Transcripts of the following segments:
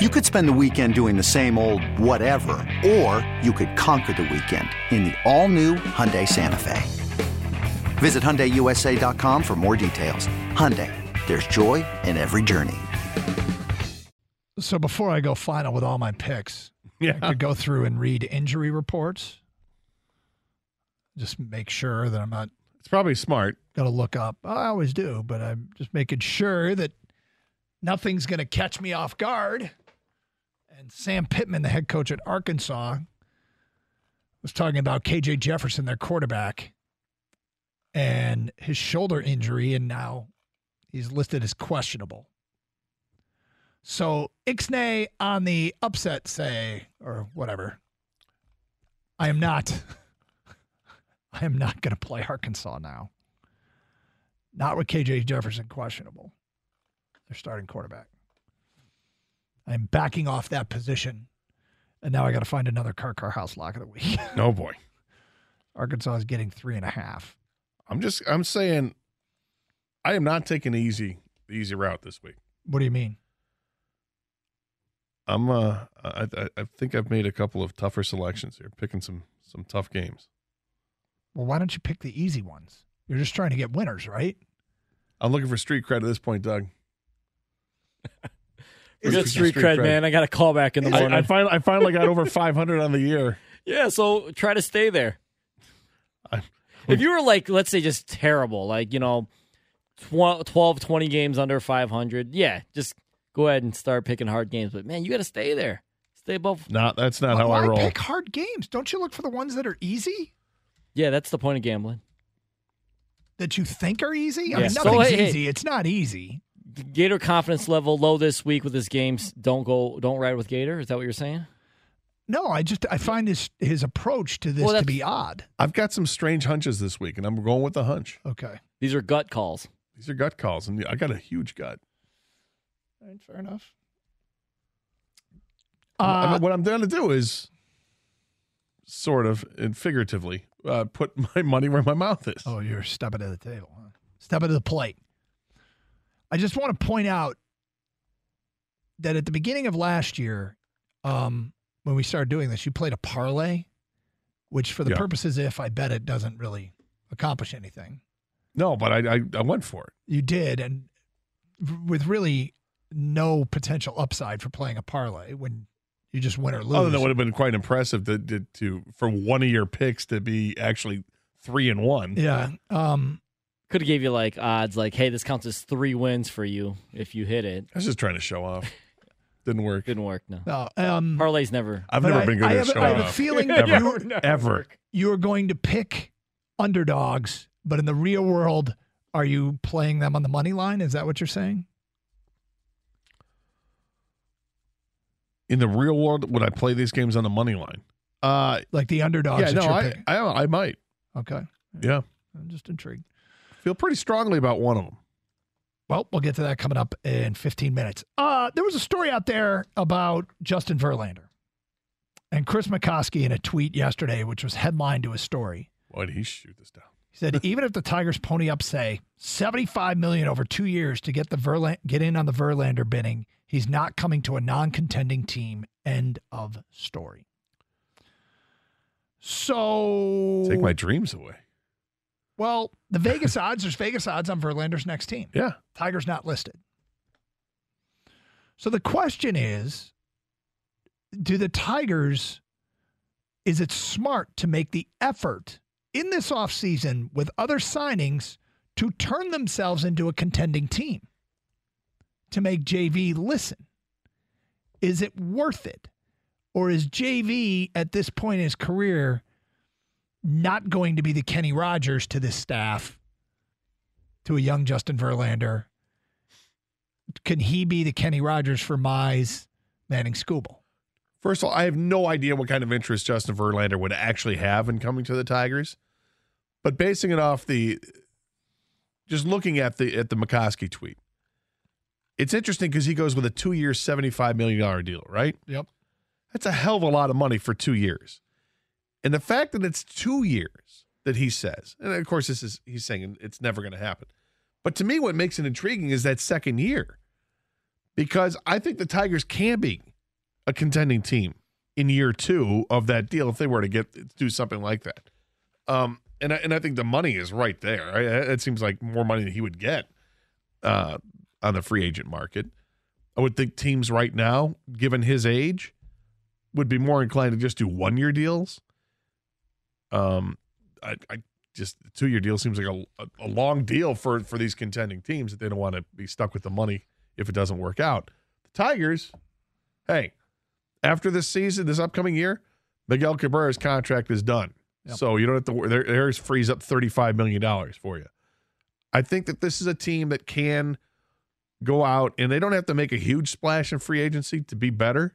You could spend the weekend doing the same old whatever, or you could conquer the weekend in the all-new Hyundai Santa Fe. Visit HyundaiUSA.com for more details. Hyundai, there's joy in every journey. So before I go final with all my picks, Yeah. I could go through and read injury reports. Just make sure that I'm not It's probably smart. going to look up. I always do, but I'm just making sure that nothing's going to catch me off guard. And Sam Pittman, the head coach at Arkansas, was talking about KJ Jefferson, their quarterback, and his shoulder injury, and now he's listed as questionable. So Ixnay on the upset say, or whatever. I am not. I am not going to play Arkansas now. Not with KJ Jefferson questionable. Their starting quarterback. I'm backing off that position. And now I got to find another car car house lock of the week. Oh boy. Arkansas is getting three and a half. I'm just I'm saying I am not taking the easy the easy route this week. What do you mean? I'm uh I I, I think I've made a couple of tougher selections here, picking some some tough games. Well, why don't you pick the easy ones? You're just trying to get winners, right? I'm looking for street cred at this point, Doug. Good Looking for street cred, man. I got a call back in the morning. I, I finally I finally got over 500 on the year. yeah, so try to stay there. I- if you were like, let's say, just terrible, like you know, 12, 12 20 games under 500, yeah, just go ahead and start picking hard games. But man, you got to stay there. Stay above. No, that's not how why I roll. pick hard games? Don't you look for the ones that are easy? Yeah, that's the point of gambling. That you think are easy? I Yeah. mean, nothing's hey, hey. easy. It's not easy. Gator confidence level low this week with his games. Don't go. Don't ride with Gator. Is that what you're saying? No, I just I find his his approach to this Well, to be odd. I've got some strange hunches this week, and I'm going with the hunch. Okay. These are gut calls. These are gut calls, and I got a huge gut. All right, fair enough. I Uh, mean, what I'm going to do is sort of and figuratively uh, put my money where my mouth is. oh, you're stepping to the table. Huh? Stepping to the plate. I just want to point out that at the beginning of last year, um, when we started doing this, you played a parlay, which for the Yeah. purposes if I bet it doesn't really accomplish anything. No, but I, I I went for it. You did, and with really no potential upside for playing a parlay when you just win or lose. Other than it would have been quite impressive to, to to for one of your picks to be actually three and one. yeah. Um, Could have gave you like odds, like, hey, this counts as three wins for you if you hit it. I was just trying to show off. Didn't work. Didn't work. No. no, um, Parlays never. I've never I- been good I at have, showing I have a feeling Ever. you, Ever. you are going to pick underdogs, but in the real world, are you playing them on the money line? Is that what you're saying? In the real world, would I play these games on the money line? Uh, Like the underdogs yeah, that no, you're I. I I might. Okay. Yeah, I'm just intrigued. Feel pretty strongly about one of them. Well, we'll get to that coming up in 15 minutes. Uh, there was a story out there about Justin Verlander and Chris McCosky in a tweet yesterday, which was headline to a story. Why did he shoot this down? He said, even if the Tigers pony up, say, 75 million over two years to get the Verla- get in on the Verlander bidding, he's not coming to a non-contending team. End of story. So Take my dreams away. Well, the Vegas odds, there's Vegas odds on Verlander's next team. Yeah. Tiger's not listed. So the question is do the Tigers, is it smart to make the effort in this offseason with other signings to turn themselves into a contending team? To make JV listen? Is it worth it? Or is JV at this point in his career not going to be the Kenny Rogers to this staff, to a young Justin Verlander? Can he be the Kenny Rogers for Mize, Manning, Skubal? First of all, I have no idea what kind of interest Justin Verlander would actually have in coming to the Tigers. But basing it off the just looking at the at the McCosky tweet, it's interesting because he goes with a two year, seventy five million dollar deal, right? Yep. That's a hell of a lot of money for two years. And the fact that it's two years that he says, and of course this is he's saying it's never going to happen. But to me, what makes it intriguing is that second year. because I think the Tigers can be a contending team in year two of that deal if they were to get do something like that. Um, and I, and I think the money is right there. It seems like more money than he would get uh, on the free agent market. I would think teams right now, given his age, would be more inclined to just do one year deals. Um, I, I just two year deal seems like a, a, a long deal for for these contending teams that they don't want to be stuck with the money if it doesn't work out. The Tigers, hey, after this season, this upcoming year, Miguel Cabrera's contract is done. Yep. So you don't have to. There, there's frees up thirty five million dollars for you. I think that this is a team that can go out and they don't have to make a huge splash in free agency to be better.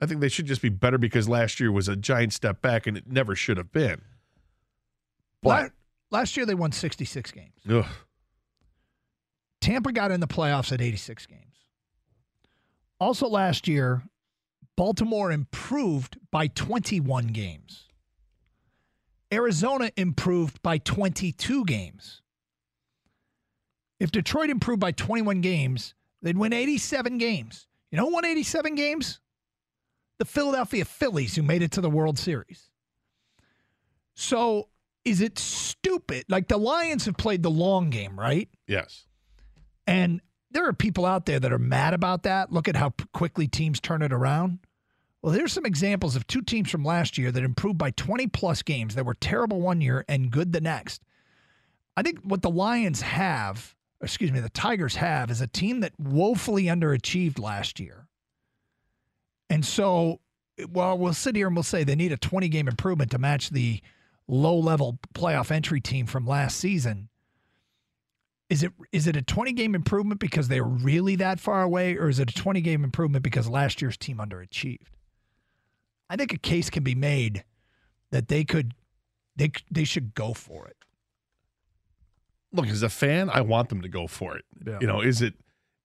I think they should just be better because last year was a giant step back and it never should have been. But last year they won 66 games. ugh, Tampa got in the playoffs at 86 games. Also last year, Baltimore improved by 21 games. Arizona improved by 22 games. If Detroit improved by 21 games, they'd win 87 games. You know who won 87 games? The Philadelphia Phillies, who made it to the World Series. So is it stupid? Like the Lions have played the long game, right? yes. And there are people out there that are mad about that. Look at how quickly teams turn it around. Well, here's some examples of two teams from last year that improved by 20 plus games that were terrible one year and good the next. I think what the Lions have, excuse me, the Tigers have is a team that woefully underachieved last year. And so, while we'll sit here and we'll say they need a 20 game improvement to match the low level playoff entry team from last season, is it is it a 20 game improvement because they're really that far away or is it a 20 game improvement because last year's team underachieved i think a case can be made that they could they they should go for it Look, as a fan, I want them to go for it. Yeah. You know, is it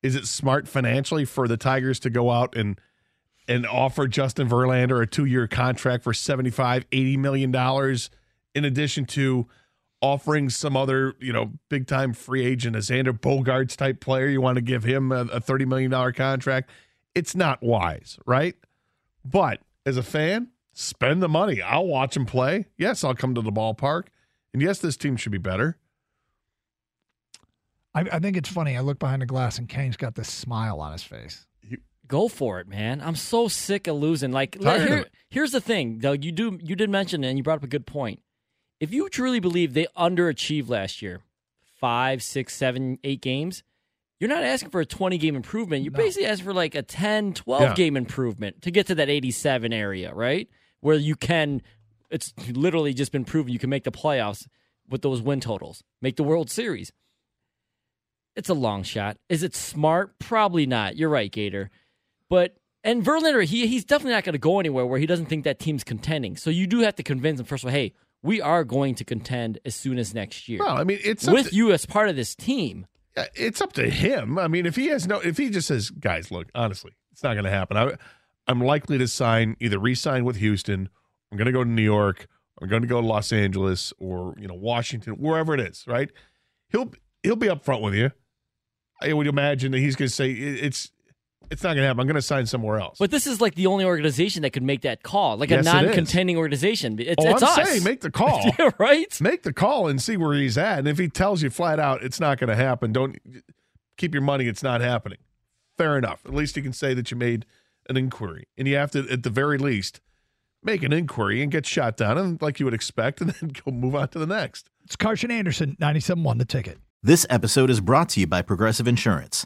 is it smart financially for the Tigers to go out and and offer Justin Verlander a two-year contract for 75 80 million dollars in addition to offering some other, you know, big-time free agent, a Xander Bogaerts type player, you want to give him a, a 30 million dollar contract? It's not wise, right? But as a fan, spend the money. I'll watch him play. Yes, I'll come to the ballpark. And yes, this team should be better. I, I think it's funny i look behind the glass and kane's got this smile on his face Go for it, man. I'm so sick of losing. Like here- here's the thing, Doug. You do you did mention it and you brought up a good point. If you truly believe they underachieved last year, five, six, seven, eight games, you're not asking for a 20 game improvement. You're No. basically asking for like a 10, 12 Yeah. game improvement to get to that 87 area, right? Where you can, it's literally just been proven you can make the playoffs with those win totals, make the World Series. It's a long shot. Is it smart? Probably not. You're right, Gator. But and Verlander, he he's definitely not going to go anywhere where he doesn't think that team's contending. So you do have to convince him first of all, hey, we are going to contend as soon as next year Well, I mean, it's with to- you as part of this team. Yeah, it's up to him. I mean, if he has no, if he just says, guys, look, honestly, it's not going to happen. I, I'm likely to sign either re-sign with Houston. I'm going to go to New York. I'm going to go to Los Angeles or you know Washington, wherever it is. Right? He'll he'll be upfront with you. I would imagine that he's going to say it's it's not going to happen. I'm going to sign somewhere else. But this is like the only organization that could make that call, like Yes, a non-contending organization. It's, oh, it's I'm us. saying make the call. yeah, right? make the call and see where he's at. And if he tells you flat out it's not going to happen, don't keep your money. It's not happening. Fair enough. At least you can say that you made an inquiry, and you have to, at the very least, make an inquiry and get shot down, and like you would expect, and then go move on to the next. it's Karsch and Anderson 97.1 the ticket This episode is brought to you by Progressive Insurance.